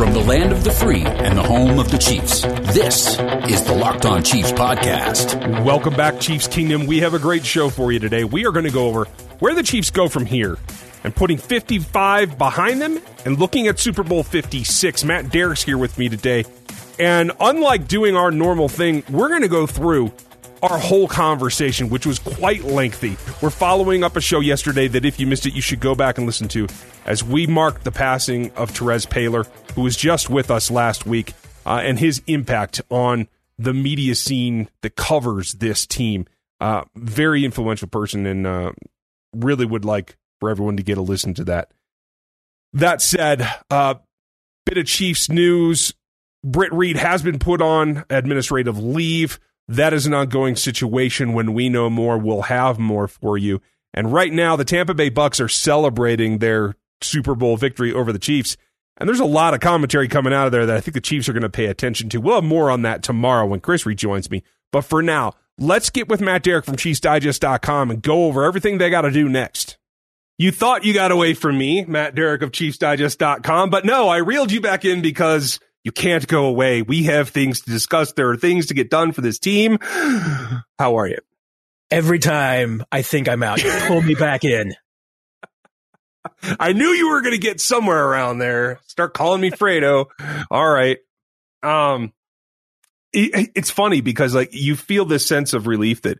From the land of the free and the home of the Chiefs, this is the Locked On Chiefs podcast. Welcome back, Chiefs Kingdom. We have a great show for you today. We are going to go over where the Chiefs go from here and putting 55 behind them and looking at Super Bowl 56. Matt Derrick's here with me today. And unlike doing our normal thing, we're going to go through our whole conversation, which was quite lengthy. We're following up a show yesterday that if you missed it, you should go back and listen to as we marked the passing of Terez Paylor, who was just with us last week, uh, and his impact on the media scene that covers this team. Uh, very influential person, and uh, really would like for everyone to get a listen to that. That said, uh, bit of Chiefs news. Britt Reid has been put on administrative leave. That is an ongoing situation. When we know more, we'll have more for you. And right now, the Tampa Bay Bucks are celebrating their Super Bowl victory over the Chiefs. And there's a lot of commentary coming out of there that I think the Chiefs are going to pay attention to. We'll have more on that tomorrow when Chris rejoins me. But for now, let's get with Matt Derrick from ChiefsDigest.com and go over everything they got to do next. You thought you got away from me, Matt Derrick of ChiefsDigest.com, but no, I reeled you back in because you can't go away. We have things to discuss. There are things to get done for this team. How are you? Every time I think I'm out, you pull me back in. I knew you were going to get somewhere around there. Start calling me Fredo. All right. Um, it, it's funny because like you feel this sense of relief that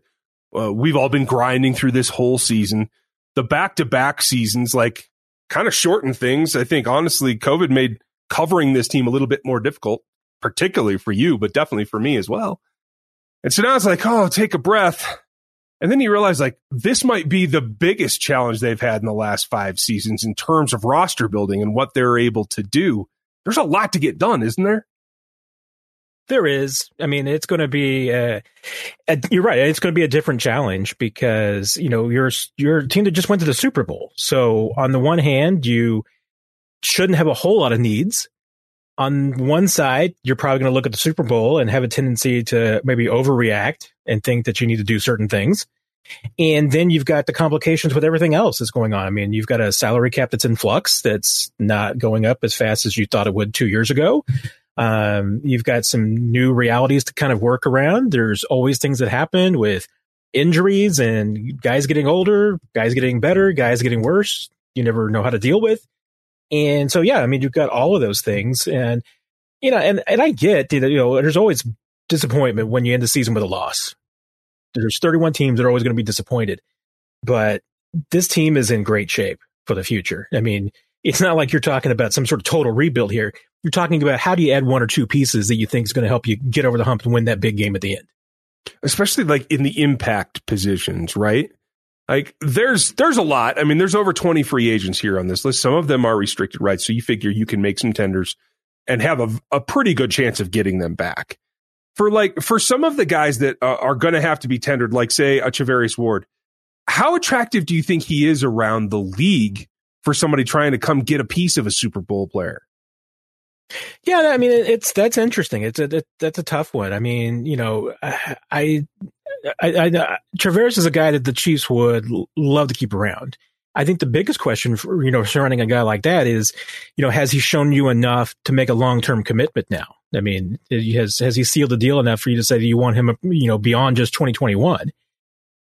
uh, we've all been grinding through this whole season. The back to back seasons, like kind of shortened things. I think honestly, COVID made covering this team a little bit more difficult, particularly for you, but definitely for me as well. And so now it's like, oh, take a breath. And then you realize like this might be the biggest challenge they've had in the last five seasons in terms of roster building and what they're able to do. There's a lot to get done, isn't there? There is. I mean, it's going to be. Uh, a, you're right. It's going to be a different challenge because you know you're a team that just went to the Super Bowl. So on the one hand, you shouldn't have a whole lot of needs. On one side, you're probably going to look at the Super Bowl and have a tendency to maybe overreact and think that you need to do certain things. And then you've got the complications with everything else that's going on. I mean, you've got a salary cap that's in flux that's not going up as fast as you thought it would two years ago. Um, you've got some new realities to kind of work around. There's always things that happen with injuries and guys getting older, guys getting better, guys getting worse. You never know how to deal with. And so, yeah, I mean, you've got all of those things. And, you know, and, and I get that, you know, there's always disappointment when you end the season with a loss. There's 31 teams that are always going to be disappointed. But this team is in great shape for the future. I mean, it's not like you're talking about some sort of total rebuild here. You're talking about how do you add one or two pieces that you think is going to help you get over the hump and win that big game at the end. Especially like in the impact positions, right? Like there's there's a lot. I mean, there's over 20 free agents here on this list. Some of them are restricted rights, so you figure you can make some tenders and have a, a pretty good chance of getting them back. For like for some of the guys that uh, are going to have to be tendered, like say a Charvarius Ward, how attractive do you think he is around the league for somebody trying to come get a piece of a Super Bowl player? Yeah, I mean it's that's interesting. It's a that's a tough one. I mean, you know, I I, I, Charvarius is a guy that the Chiefs would love to keep around. I think the biggest question for, you know, surrounding a guy like that is, you know, has he shown you enough to make a long-term commitment now? I mean, eh, has, has he sealed the deal enough for you to say that you want him, you know, beyond just 2021?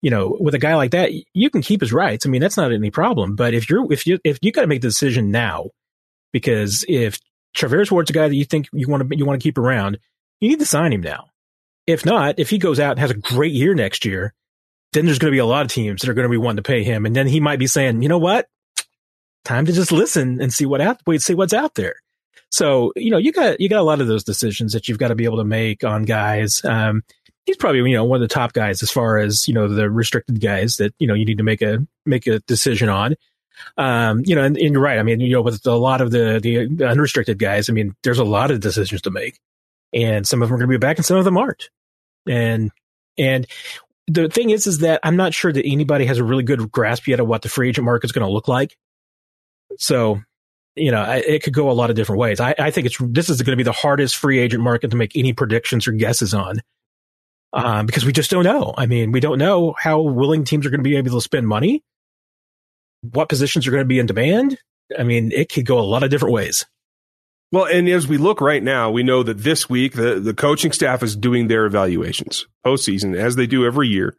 You know, with a guy like that, you can keep his rights. I mean, that's not any problem. But if you're, if you, if you got to make the decision now, because if Charvarius Ward's a guy that you think you want to, you want to keep around, you need to sign him now. If not, if he goes out and has a great year next year, then there's going to be a lot of teams that are going to be wanting to pay him. And then he might be saying, you know what? Time to just listen and see what out, wait, see what's out there. So, you know, you got, you got a lot of those decisions that you've got to be able to make on guys. Um, he's probably, you know, one of the top guys as far as, you know, the restricted guys that, you know, you need to make a, make a decision on. Um, you know, and, and you're right. I mean, you know, with a lot of the, the unrestricted guys, I mean, there's a lot of decisions to make and some of them are going to be back and some of them aren't. And and the thing is, is that I'm not sure that anybody has a really good grasp yet of what the free agent market is going to look like. So, you know, it could go a lot of different ways. I, I think it's this is going to be the hardest free agent market to make any predictions or guesses on, um, because we just don't know. I mean, we don't know how willing teams are going to be able to spend money, what positions are going to be in demand. I mean, it could go a lot of different ways. Well, and as we look right now, we know that this week the, the coaching staff is doing their evaluations postseason as they do every year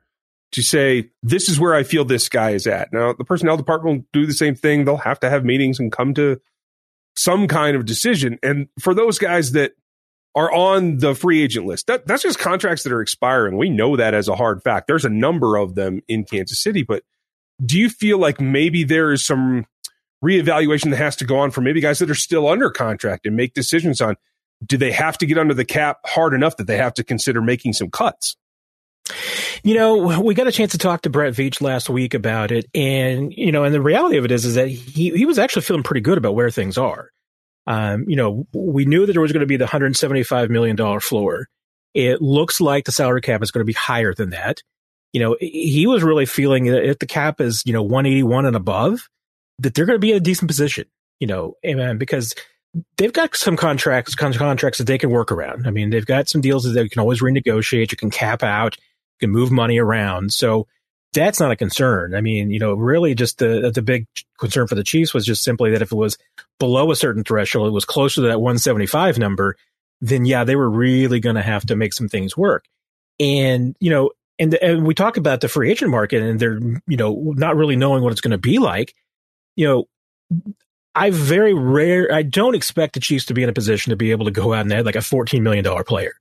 to say, this is where I feel this guy is at. Now, the personnel department will do the same thing. They'll have to have meetings and come to some kind of decision. And for those guys that are on the free agent list, that, that's just contracts that are expiring. We know that as a hard fact. There's a number of them in Kansas City, but do you feel like maybe there is some reevaluation that has to go on for maybe guys that are still under contract and make decisions on do they have to get under the cap hard enough that they have to consider making some cuts? You know, we got a chance to talk to Brett Veach last week about it, and you know, and the reality of it is, is that he he was actually feeling pretty good about where things are. Um, you know, we knew that there was going to be the 175 million dollar floor. It looks like the salary cap is going to be higher than that. You know, he was really feeling that if the cap is you know 181 and above, that they're going to be in a decent position, you know, and because they've got some contracts, contracts that they can work around. I mean, they've got some deals that they can always renegotiate. You can cap out, you can move money around. So that's not a concern. I mean, you know, really just the, the big concern for the Chiefs was just simply that if it was below a certain threshold, it was closer to that 175 number, then yeah, they were really going to have to make some things work. And, you know, and, and we talk about the free agent market and they're, you know, not really knowing what it's going to be like you know, I very rare, I don't expect the Chiefs to be in a position to be able to go out and add like a $14 million player.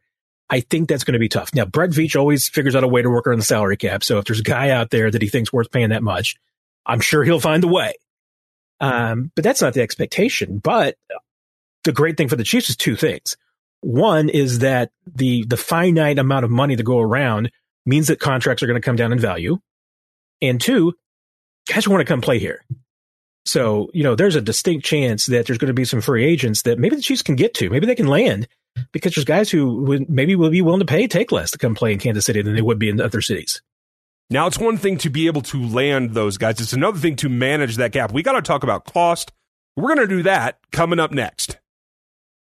I think that's going to be tough. Now, Brett Veach always figures out a way to work around the salary cap. So if there's a guy out there that he thinks worth paying that much, I'm sure he'll find a way. Um, but that's not the expectation. But the great thing for the Chiefs is two things. One is that the the finite amount of money to go around means that contracts are going to come down in value. And two, guys want to come play here. So, you know, there's a distinct chance that there's going to be some free agents that maybe the Chiefs can get to. Maybe they can land because there's guys who would maybe will be willing to pay take less to come play in Kansas City than they would be in other cities. Now, it's one thing to be able to land those guys. It's another thing to manage that gap. We got to talk about cost. We're going to do that coming up next.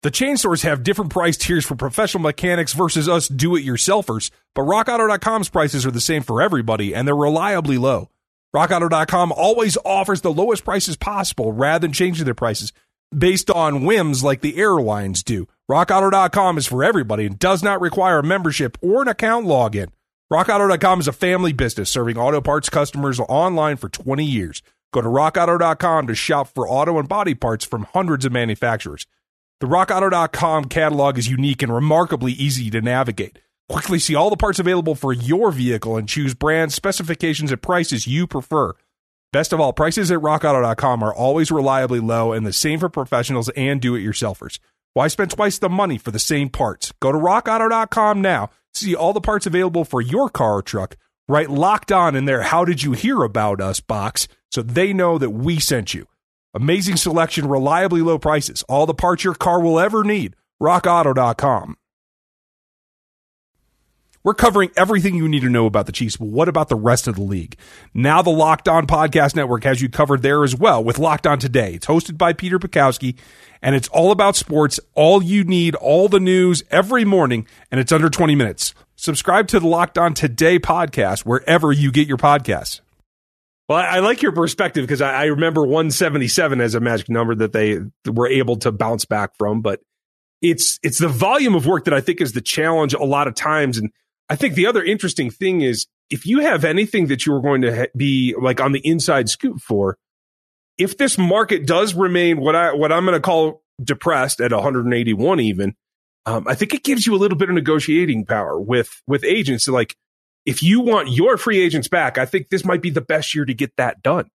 The chain stores have different price tiers for professional mechanics versus us do it yourselfers, but rockauto.com's prices are the same for everybody and they're reliably low. RockAuto.com always offers the lowest prices possible rather than changing their prices based on whims like the airlines do. RockAuto.com is for everybody and does not require a membership or an account login. RockAuto.com is a family business serving auto parts customers online for 20 years. Go to RockAuto.com to shop for auto and body parts from hundreds of manufacturers. The RockAuto.com catalog is unique and remarkably easy to navigate. Quickly see all the parts available for your vehicle and choose brands, specifications, and prices you prefer. Best of all, prices at rockauto.com are always reliably low and the same for professionals and do it yourselfers. Why spend twice the money for the same parts? Go to rockauto.com now. See all the parts available for your car or truck. Write locked on in their How Did You Hear About Us box so they know that we sent you. Amazing selection, reliably low prices, all the parts your car will ever need. RockAuto.com. We're covering everything you need to know about the Chiefs, but what about the rest of the league? Now the Locked On Podcast Network has you covered there as well with Locked On Today. It's hosted by Peter Bukowski, and it's all about sports, all you need, all the news every morning, and it's under 20 minutes. Subscribe to the Locked On Today podcast wherever you get your podcasts. Well, I like your perspective because I remember 177 as a magic number that they were able to bounce back from, but it's it's the volume of work that I think is the challenge a lot of times and I think the other interesting thing is if you have anything that you are going to ha- be like on the inside scoop for, if this market does remain what I what I'm going to call depressed at 181 even, um, I think it gives you a little bit of negotiating power with with agents. Like, if you want your free agents back, I think this might be the best year to get that done.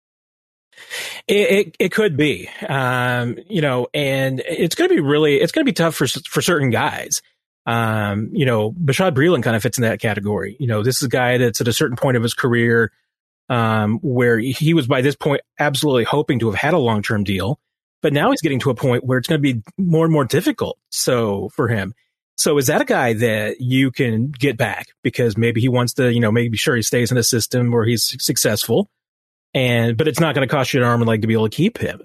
It, it, it could be, um, you know, and it's going to be really, it's going to be tough for for certain guys. Um, you know, Bashaud Breeland kind of fits in that category. You know, this is a guy that's at a certain point of his career um, where he was by this point absolutely hoping to have had a long term deal, but now he's getting to a point where it's going to be more and more difficult. So for him, so is that a guy that you can get back because maybe he wants to, you know, maybe sure he stays in a system where he's successful, and but it's not going to cost you an arm and leg to be able to keep him.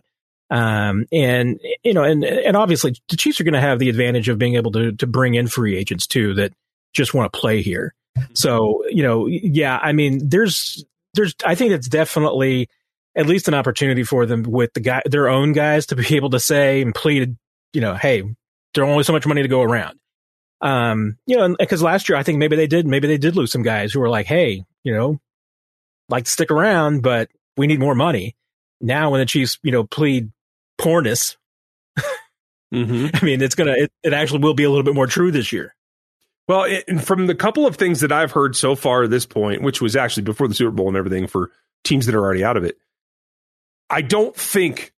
Um, and you know, and and obviously the Chiefs are going to have the advantage of being able to to bring in free agents too that just want to play here. So you know, yeah, I mean, there's there's I think it's definitely at least an opportunity for them with the guy their own guys to be able to say and plead you know, hey, there's only so much money to go around. Um, you know, because last year I think maybe they did, maybe they did lose some guys who were like, hey, you know, like to stick around, but we need more money. Now, when the Chiefs, you know, plead poorness, mm-hmm. I mean, it's gonna, it, it actually will be a little bit more true this year. Well, it, from the couple of things that I've heard so far at this point, which was actually before the Super Bowl and everything for teams that are already out of it, I don't think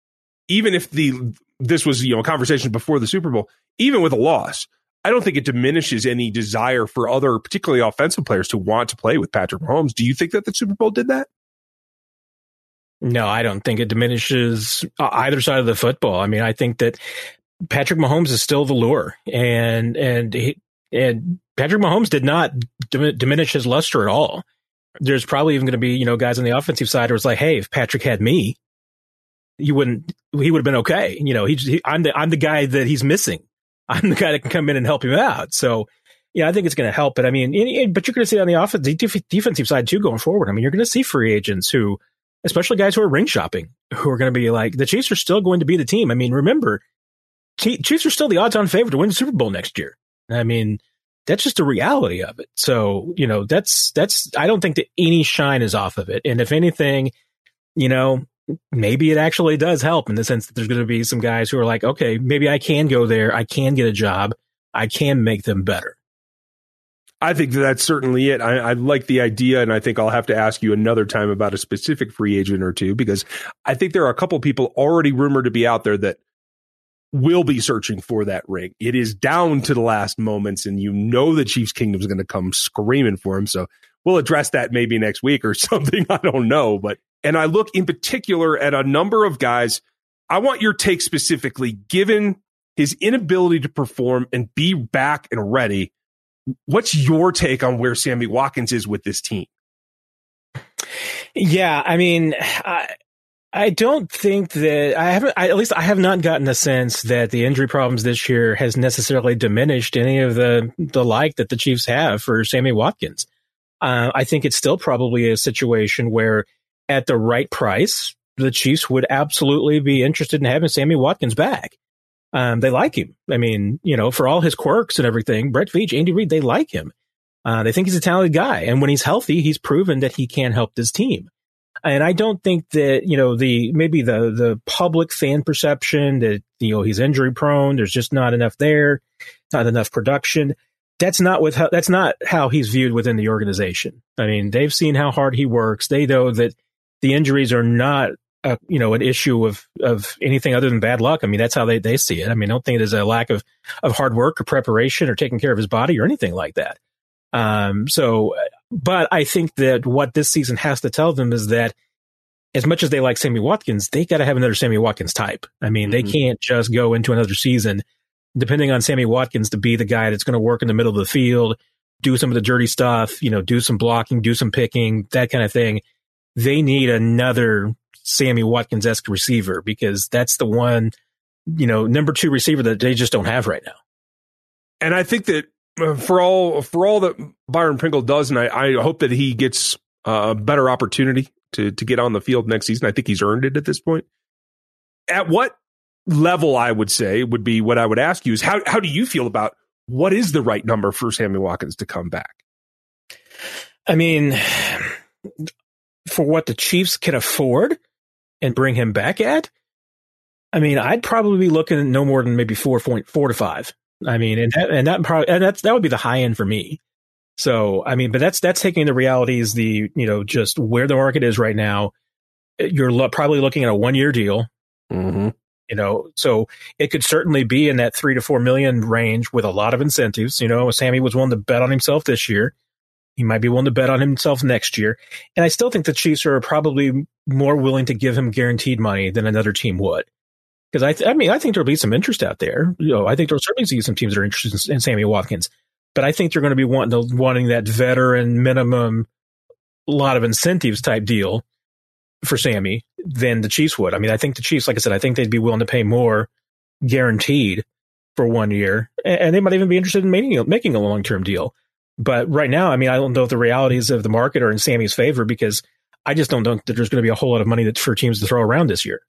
even if the this was you know a conversation before the Super Bowl, even with a loss, I don't think it diminishes any desire for other, particularly offensive players, to want to play with Patrick Mahomes. Do you think that the Super Bowl did that? No, I don't think it diminishes uh, either side of the football. I mean, I think that Patrick Mahomes is still the lure, and and he, and Patrick Mahomes did not diminish his luster at all. There's probably even going to be you know guys on the offensive side who was like, hey, if Patrick had me, you wouldn't he would have been okay. You know, he, he I'm the I'm the guy that he's missing. I'm the guy that can come in and help him out. So, yeah, I think it's going to help. But I mean, but you're going to see on the offensive defensive side too going forward. I mean, you're going to see free agents who, especially guys who are ring shopping, who are going to be like the Chiefs are still going to be the team. I mean, remember, Chiefs are still the odds-on favorite to win the Super Bowl next year. I mean, that's just a reality of it. So, you know, that's that's I don't think that any shine is off of it. And if anything, you know, maybe it actually does help in the sense that there's going to be some guys who are like, okay, maybe I can go there. I can get a job. I can make them better. I think that's certainly it. I, I, like the idea, and I think I'll have to ask you another time about a specific free agent or two because I think there are a couple people already rumored to be out there that will be searching for that ring. It is down to the last moments, and you know the Chiefs Kingdom is going to come screaming for him. So we'll address that maybe next week or something. I don't know, but and I look in particular at a number of guys. I want your take specifically, given his inability to perform and be back and ready. What's your take on where Sammy Watkins is with this team? Yeah, I mean, I, I don't think that I haven't. I, at least I have not gotten the sense that the injury problems this year has necessarily diminished any of the the like that the Chiefs have for Sammy Watkins. Uh, I think it's still probably a situation where at the right price, the Chiefs would absolutely be interested in having Sammy Watkins back. Um, they like him. I mean, you know, for all his quirks and everything, Brett Veach, Andy Reid, they like him. Uh, they think he's a talented guy. And when he's healthy, he's proven that he can help this team. And I don't think that, you know, the, maybe the, the public fan perception that, you know, he's injury prone. There's just not enough there, not enough production. That's not with how, that's not how he's viewed within the organization. I mean, they've seen how hard he works. They know that the injuries are not a, you know an issue of of anything other than bad luck. I mean, that's how they they see it. I mean, I don't think it is a lack of of hard work or preparation or taking care of his body or anything like that. Um, so, but I think that what this season has to tell them is that as much as they like Sammy Watkins, they got to have another Sammy Watkins type. I mean, mm-hmm. they can't just go into another season depending on Sammy Watkins to be the guy that's going to work in the middle of the field, do some of the dirty stuff, you know, do some blocking, do some picking, that kind of thing they need another Sammy Watkins esque receiver because that's the one, you know, number two receiver that they just don't have right now. And I think that uh, for all for all that Byron Pringle does, and I, I hope that he gets a better opportunity to to get on the field next season. I think he's earned it at this point. At what level, I would say, would be what I would ask you is how how do you feel about what is the right number for Sammy Watkins to come back? I mean, for what the Chiefs can afford and bring him back at, I mean, I'd probably be looking at no more than maybe four point four to five. I mean, and that, and that probably and that's that would be the high end for me. So, I mean, but that's that's taking the realities, the you know, just where the market is right now. You're lo- probably looking at a one year deal. Mm-hmm. You know, so it could certainly be in that three to four million range with a lot of incentives. You know, Sammy was willing to bet on himself this year. He might be willing to bet on himself next year. And I still think the Chiefs are probably more willing to give him guaranteed money than another team would. Because I, th- I mean, I think there'll be some interest out there. You know, I think there'll certainly be some teams that are interested in, in Sammy Watkins, but I think they're going to be wanting to, wanting that veteran minimum, lot of incentives type deal for Sammy than the Chiefs would. I mean, I think the Chiefs, like I said, I think they'd be willing to pay more guaranteed for one year, and they might even be interested in making making a long term deal. But right now, I mean, I don't know if the realities of the market are in Sammy's favor because I just don't think that there's going to be a whole lot of money that for teams to throw around this year.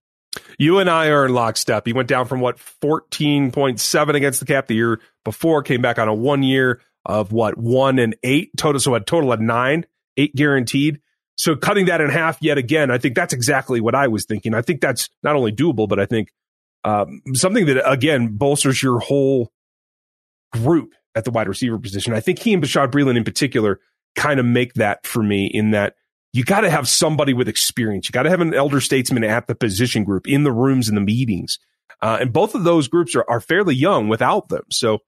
You and I are in lockstep. He went down from what 14.7 against the cap the year before, came back on a one year of what one and eight total. So a total of nine, eight guaranteed. So cutting that in half yet again, I think that's exactly what I was thinking. I think that's not only doable, but I think um, something that again bolsters your whole group at the wide receiver position. I think he and Bashaud Breeland in particular kind of make that for me in that you got to have somebody with experience. You got to have an elder statesman at the position group in the rooms and the meetings. Uh, and both of those groups are, are fairly young without them. So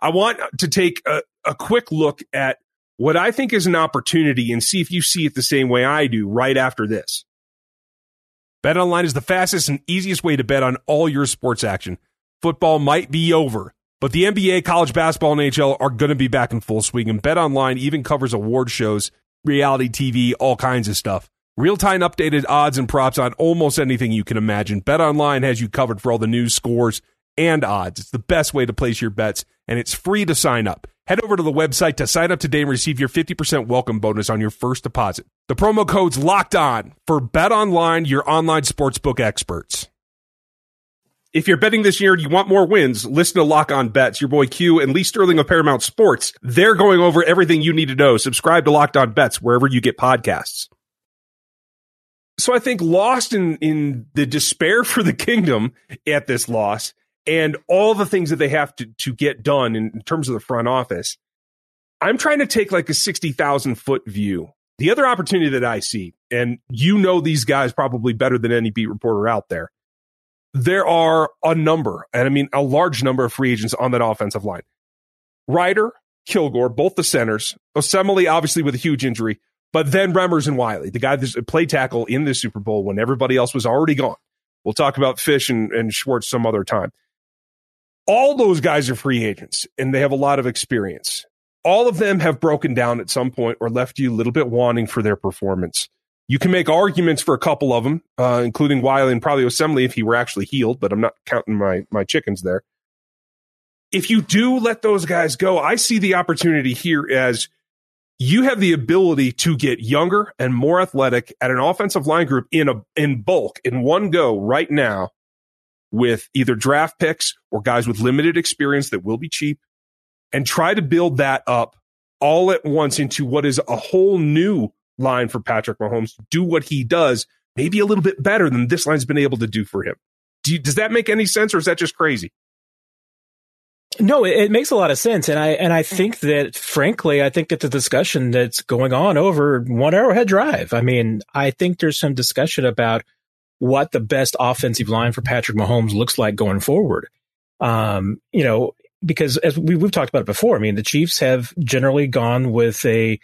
I want to take a, a quick look at what I think is an opportunity and see if you see it the same way I do right after this. Bet online is the fastest and easiest way to bet on all your sports action. Football might be over, but the NBA, college basketball, and NHL are going to be back in full swing. And Bet online even covers award shows reality TV, all kinds of stuff. Real time updated odds and props on almost anything you can imagine. BetOnline has you covered for all the news, scores, and odds. It's the best way to place your bets, and it's free to sign up. Head over to the website to sign up today and receive your 50% welcome bonus on your first deposit. The promo code's locked on for BetOnline, your online sportsbook experts. If you're betting this year and you want more wins, listen to Lock On Bets. Your boy Q and Lee Sterling of Paramount Sports. They're going over everything you need to know. Subscribe to Locked On Bets wherever you get podcasts. So I think lost in, in the despair for the kingdom at this loss and all the things that they have to, to get done in, in terms of the front office, I'm trying to take like a 60,000 foot view. The other opportunity that I see, and you know these guys probably better than any beat reporter out there, there are a number, and I mean a large number of free agents on that offensive line. Ryder, Kilgore, both the centers, Osemele obviously with a huge injury, but then Remmers and Wiley, the guy that played tackle in the Super Bowl when everybody else was already gone. We'll talk about Fish and, and Schwartz some other time. All those guys are free agents and they have a lot of experience. All of them have broken down at some point or left you a little bit wanting for their performance. You can make arguments for a couple of them, uh, including Wiley and probably Osemele if he were actually healed, but I'm not counting my my chickens there. If you do let those guys go, I see the opportunity here as you have the ability to get younger and more athletic at an offensive line group in a in bulk in one go right now with either draft picks or guys with limited experience that will be cheap and try to build that up all at once into what is a whole new line for Patrick Mahomes to do what he does, maybe a little bit better than this line's been able to do for him. Do you, does that make any sense or is that just crazy? No, it, it, makes a lot of sense, and I and I think that, frankly, I think it's a discussion that's going on over one Arrowhead Drive. I mean, I think there's some discussion about what the best offensive line for Patrick Mahomes looks like going forward. Um, you know, because as we, have talked about it before, I mean, the Chiefs have generally gone with a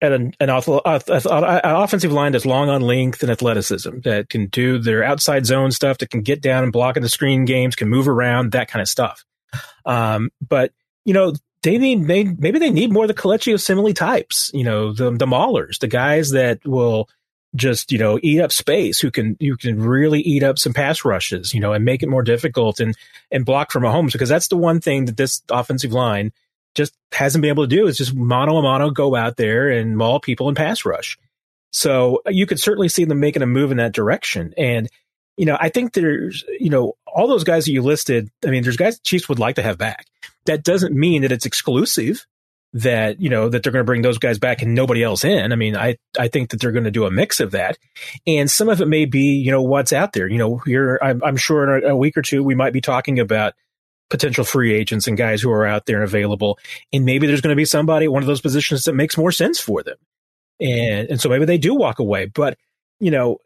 an, an, an offensive line that's long on length and athleticism that can do their outside zone stuff, that can get down and block in the screen games, can move around, that kind of stuff. Um, but you know, they need they, maybe they need more of the Kelechi Osemele types. You know, the the maulers, the guys that will just you know eat up space, who can who can really eat up some pass rushes, you know, and make it more difficult and and block from Mahomes because that's the one thing that this offensive line just hasn't been able to do is just mono a mono go out there and maul people and pass rush. So you could certainly see them making a move in that direction. And you know, I think there's, you know, all those guys that you listed. I mean, there's guys Chiefs would like to have back. That doesn't mean that it's exclusive. That you know that they're going to bring those guys back and nobody else in. I mean, I I think that they're going to do a mix of that, and some of it may be you know what's out there. You know, here I'm, I'm sure in a, a week or two we might be talking about potential free agents and guys who are out there and available, and maybe there's going to be somebody one of those positions that makes more sense for them, and and so maybe they do walk away. But you know,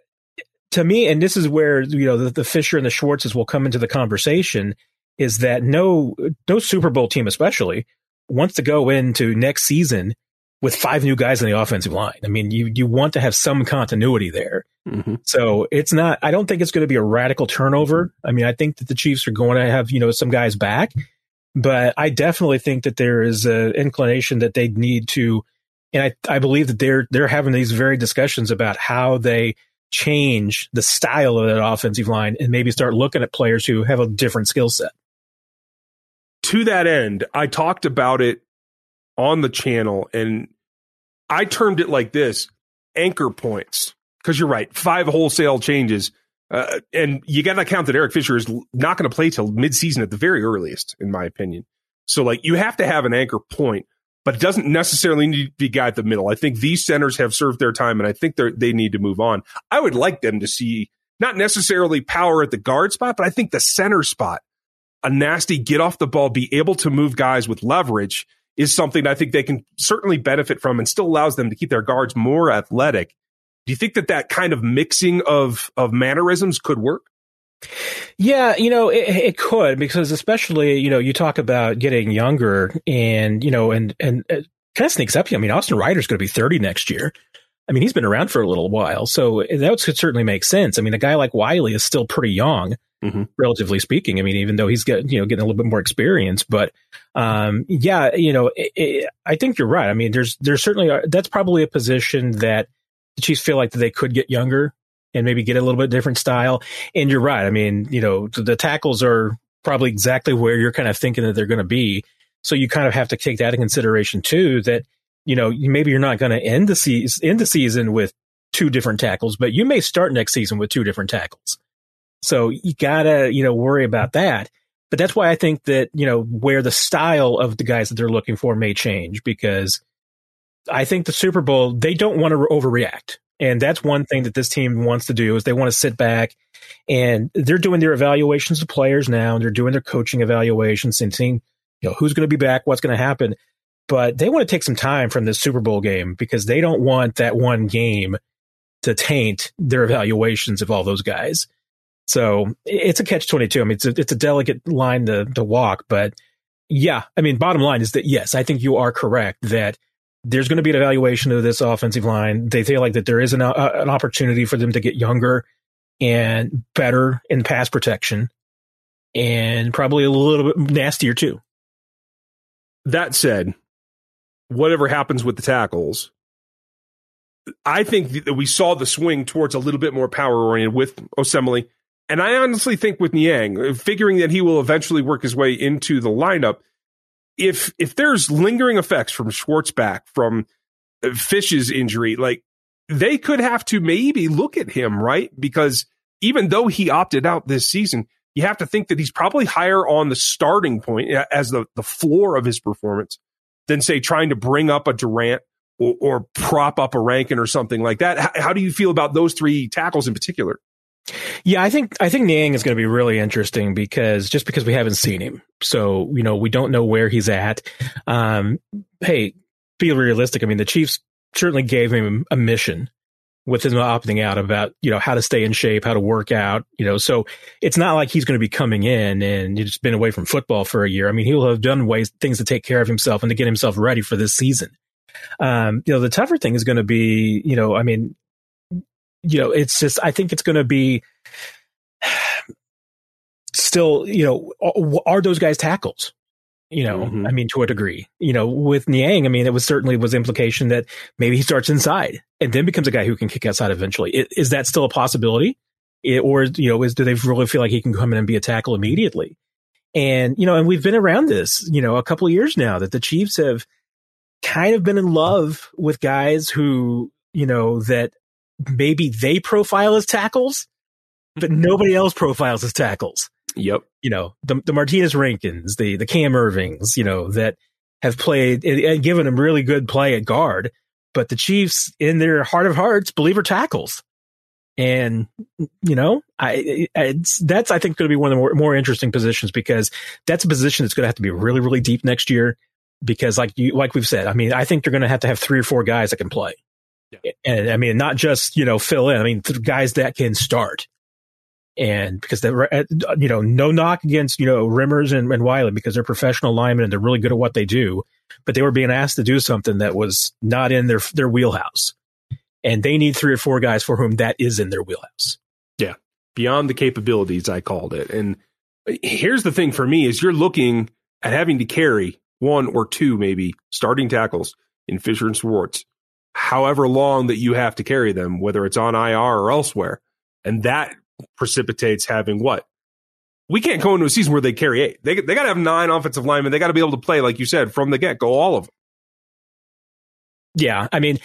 to me, and this is where you know the, the Fisher and the Schwartzes will come into the conversation, is that no no Super Bowl team, especially, wants to go into next season with five new guys on the offensive line. I mean, you you want to have some continuity there. Mm-hmm. So it's not. I don't think it's going to be a radical turnover. I mean, I think that the Chiefs are going to have you know some guys back, but I definitely think that there is an inclination that they need to, and I I believe that they're they're having these very discussions about how they change the style of that offensive line and maybe start looking at players who have a different skill set. To that end, I talked about it on the channel and I termed it like this anchor points. Because you're right, five wholesale changes. Uh, and you got to count that Eric Fisher is not going to play till midseason at the very earliest, in my opinion. So, like, you have to have an anchor point, but it doesn't necessarily need to be guy at the middle. I think these centers have served their time, and I think they they need to move on. I would like them to see not necessarily power at the guard spot, but I think the center spot, a nasty get off the ball, be able to move guys with leverage is something I think they can certainly benefit from and still allows them to keep their guards more athletic. Do you think that that kind of mixing of of mannerisms could work? Yeah, you know, it, it, could because especially, you know, you talk about getting younger and, you know, and, and uh, kind of sneaks up. I mean, Austin Reiter's going to be 30 next year. I mean, he's been around for a little while, so that could certainly make sense. I mean, a guy like Wiley is still pretty young, mm-hmm. relatively speaking. I mean, even though he's getting you know getting a little bit more experience, but um, yeah, you know, it, it, I think you're right. I mean, there's there's certainly a, that's probably a position that the Chiefs feel like they could get younger and maybe get a little bit different style. And you're right. I mean, you know, the tackles are probably exactly where you're kind of thinking that they're going to be. So you kind of have to take that in consideration too. That you know, maybe you're not going to end the season end the season with two different tackles, but you may start next season with two different tackles. So you gotta, you know, worry about that. But that's why I think that, you know, where the style of the guys that they're looking for may change because I think the Super Bowl, they don't want to overreact. And that's one thing that this team wants to do is they want to sit back and they're doing their evaluations of players now and they're doing their coaching evaluations and seeing, you know, who's going to be back, what's going to happen but they want to take some time from this Super Bowl game because they don't want that one game to taint their evaluations of all those guys. So it's a catch 22. I mean, it's a, it's a delicate line to, to walk, but yeah, I mean, bottom line is that yes, I think you are correct that there's going to be an evaluation of this offensive line. They feel like that there is an, uh, an opportunity for them to get younger and better in pass protection and probably a little bit nastier too. That said, whatever happens with the tackles, I think that we saw the swing towards a little bit more power oriented with Osemele. And I honestly think with Niang, figuring that he will eventually work his way into the lineup, if if there's lingering effects from Schwartz back, from uh, Fish's injury, like they could have to maybe look at him, right? Because even though he opted out this season, you have to think that he's probably higher on the starting point as the, the floor of his performance than say trying to bring up a Durant or, or prop up a Rankin or something like that. How, how do you feel about those three tackles in particular? Yeah, I think I think Niang is going to be really interesting because just because we haven't seen him, so you know we don't know where he's at. Um, hey, be realistic. I mean, the Chiefs certainly gave him a mission with him opting out about you know how to stay in shape, how to work out. You know, so it's not like he's going to be coming in and he's been away from football for a year. I mean, he will have done ways things to take care of himself and to get himself ready for this season. Um, you know, the tougher thing is going to be, you know, I mean, you know, it's just I think it's going to be still, you know, are those guys tackles? you know, mm-hmm. I mean, to a degree, you know, with Niang, I mean, it was certainly was implication that maybe he starts inside and then becomes a guy who can kick outside eventually. Is, is that still a possibility? It, or, you know, is, do they really feel like he can come in and be a tackle immediately? And, you know, and we've been around this, you know, a couple of years now that the Chiefs have kind of been in love with guys who, you know, that maybe they profile as tackles, but mm-hmm. nobody else profiles as tackles. Yep. You know, the, the Martinas Rankins, the, the Cam Irvings, you know, that have played and given them really good play at guard, but the Chiefs in their heart of hearts believe are tackles. And, you know, I, that's, I think, going to be one of the more, more interesting positions because that's a position that's going to have to be really, really deep next year. Because, like you, like we've said, I mean, I think they're going to have to have three or four guys that can play. Yeah. And I mean, not just, you know, fill in, I mean, guys that can start and because they're, uh, you know no knock against you know Remmers and, and Wiley because they're professional linemen and they're really good at what they do, but they were being asked to do something that was not in their their wheelhouse, and they need three or four guys for whom that is in their wheelhouse. Yeah, beyond the capabilities, I called it. And uh, here's the thing for me: is you're looking at having to carry one or two maybe starting tackles in Fisher and Schwartz, however long that you have to carry them, whether it's on IR or elsewhere. And that precipitates having what? We can't go into a season where they carry eight. They, they got to have nine offensive linemen. They got to be able to play, like you said, from the get go, all of them. Yeah, I mean,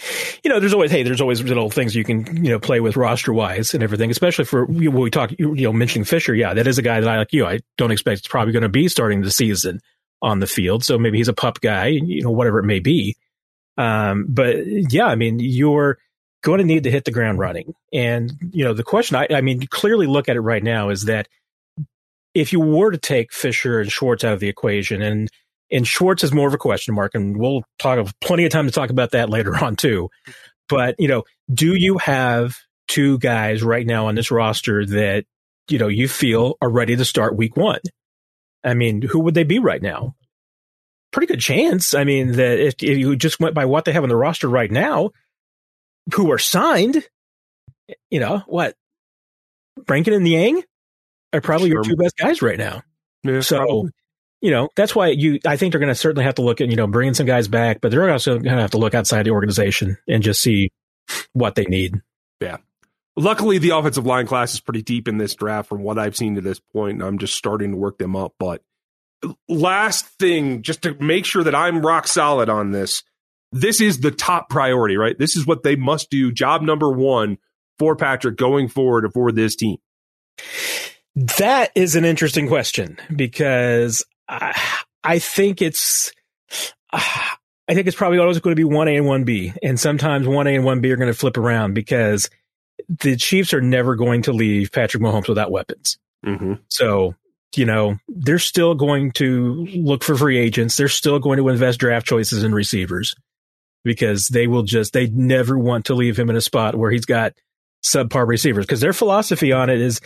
you know, there's always hey, there's always little things you can you know play with roster wise and everything, especially for when we talk you know mentioning Fisher. Yeah, that is a guy that I like you. I don't expect it's probably going to be starting the season on the field, so maybe he's a pup guy, you know, whatever it may be. Um, but yeah, I mean, you're going to need to hit the ground running, and you know, the question I, I mean, clearly look at it right now is that if you were to take Fisher and Schwartz out of the equation and and Schwartz is more of a question mark, and we'll talk of plenty of time to talk about that later on too. But you know, do you have two guys right now on this roster that you know you feel are ready to start week one? I mean, who would they be right now? Pretty good chance. I mean, that if, if you just went by what they have on the roster right now, who are signed, you know what? Rankin and Niang are probably sure. your two best guys right now. Yeah, so. Probably you know, that's why you, I think they're going to certainly have to look at, you know, bringing some guys back, but they're also going to have to look outside the organization and just see what they need. Yeah. Luckily, the offensive line class is pretty deep in this draft from what I've seen to this point, and I'm just starting to work them up. But last thing, just to make sure that I'm rock solid on this, this is the top priority, right? This is what they must do. Job number one for Patrick going forward for this team. That is an interesting question because I, think it's. I think it's probably always going to be 1A and 1B. And sometimes 1A and 1B are going to flip around because the Chiefs are never going to leave Patrick Mahomes without weapons. Mm-hmm. So, you know, they're still going to look for free agents. They're still going to invest draft choices in receivers because they will just, they never want to leave him in a spot where he's got subpar receivers because their philosophy on it is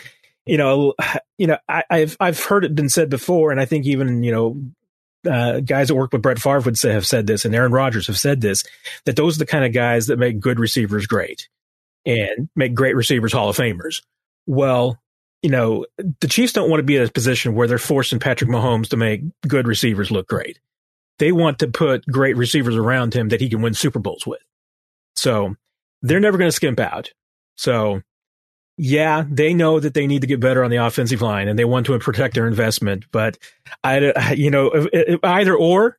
you know, you know, I, have I've heard it been said before, and I think even you know, uh, guys that work with Brett Favre would say have said this, and Aaron Rodgers have said this that those are the kind of guys that make good receivers great and make great receivers Hall of Famers. Well, you know, the Chiefs don't want to be in a position where they're forcing Patrick Mahomes to make good receivers look great. They want to put great receivers around him that he can win Super Bowls with. So they're never going to skimp out. So yeah, they know that they need to get better on the offensive line and they want to protect their investment. But I, you know, if, if either or,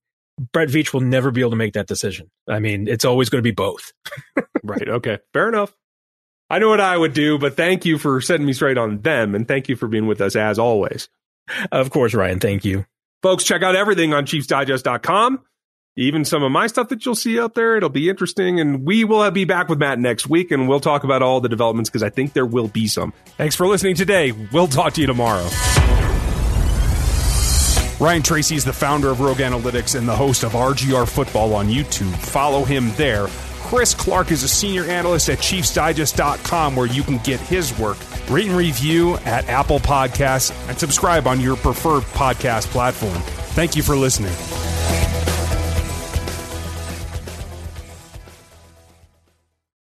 Brett Veach will never be able to make that decision. I mean, it's always going to be both. right. Okay. Fair enough. I know what I would do, but thank you for setting me straight on them. And thank you for being with us as always. Of course, Ryan. Thank you. Folks, check out everything on ChiefsDigest.com even some of my stuff that you'll see out there. It'll be interesting. And we will be back with Matt next week and we'll talk about all the developments because I think there will be some. Thanks for listening today. We'll talk to you tomorrow. Ryan Tracy is the founder of Rogue Analytics and the host of RGR Football on YouTube. Follow him there. Chris Clark is a senior analyst at ChiefsDigest.com where you can get his work. Rate and review at Apple Podcasts and subscribe on your preferred podcast platform. Thank you for listening.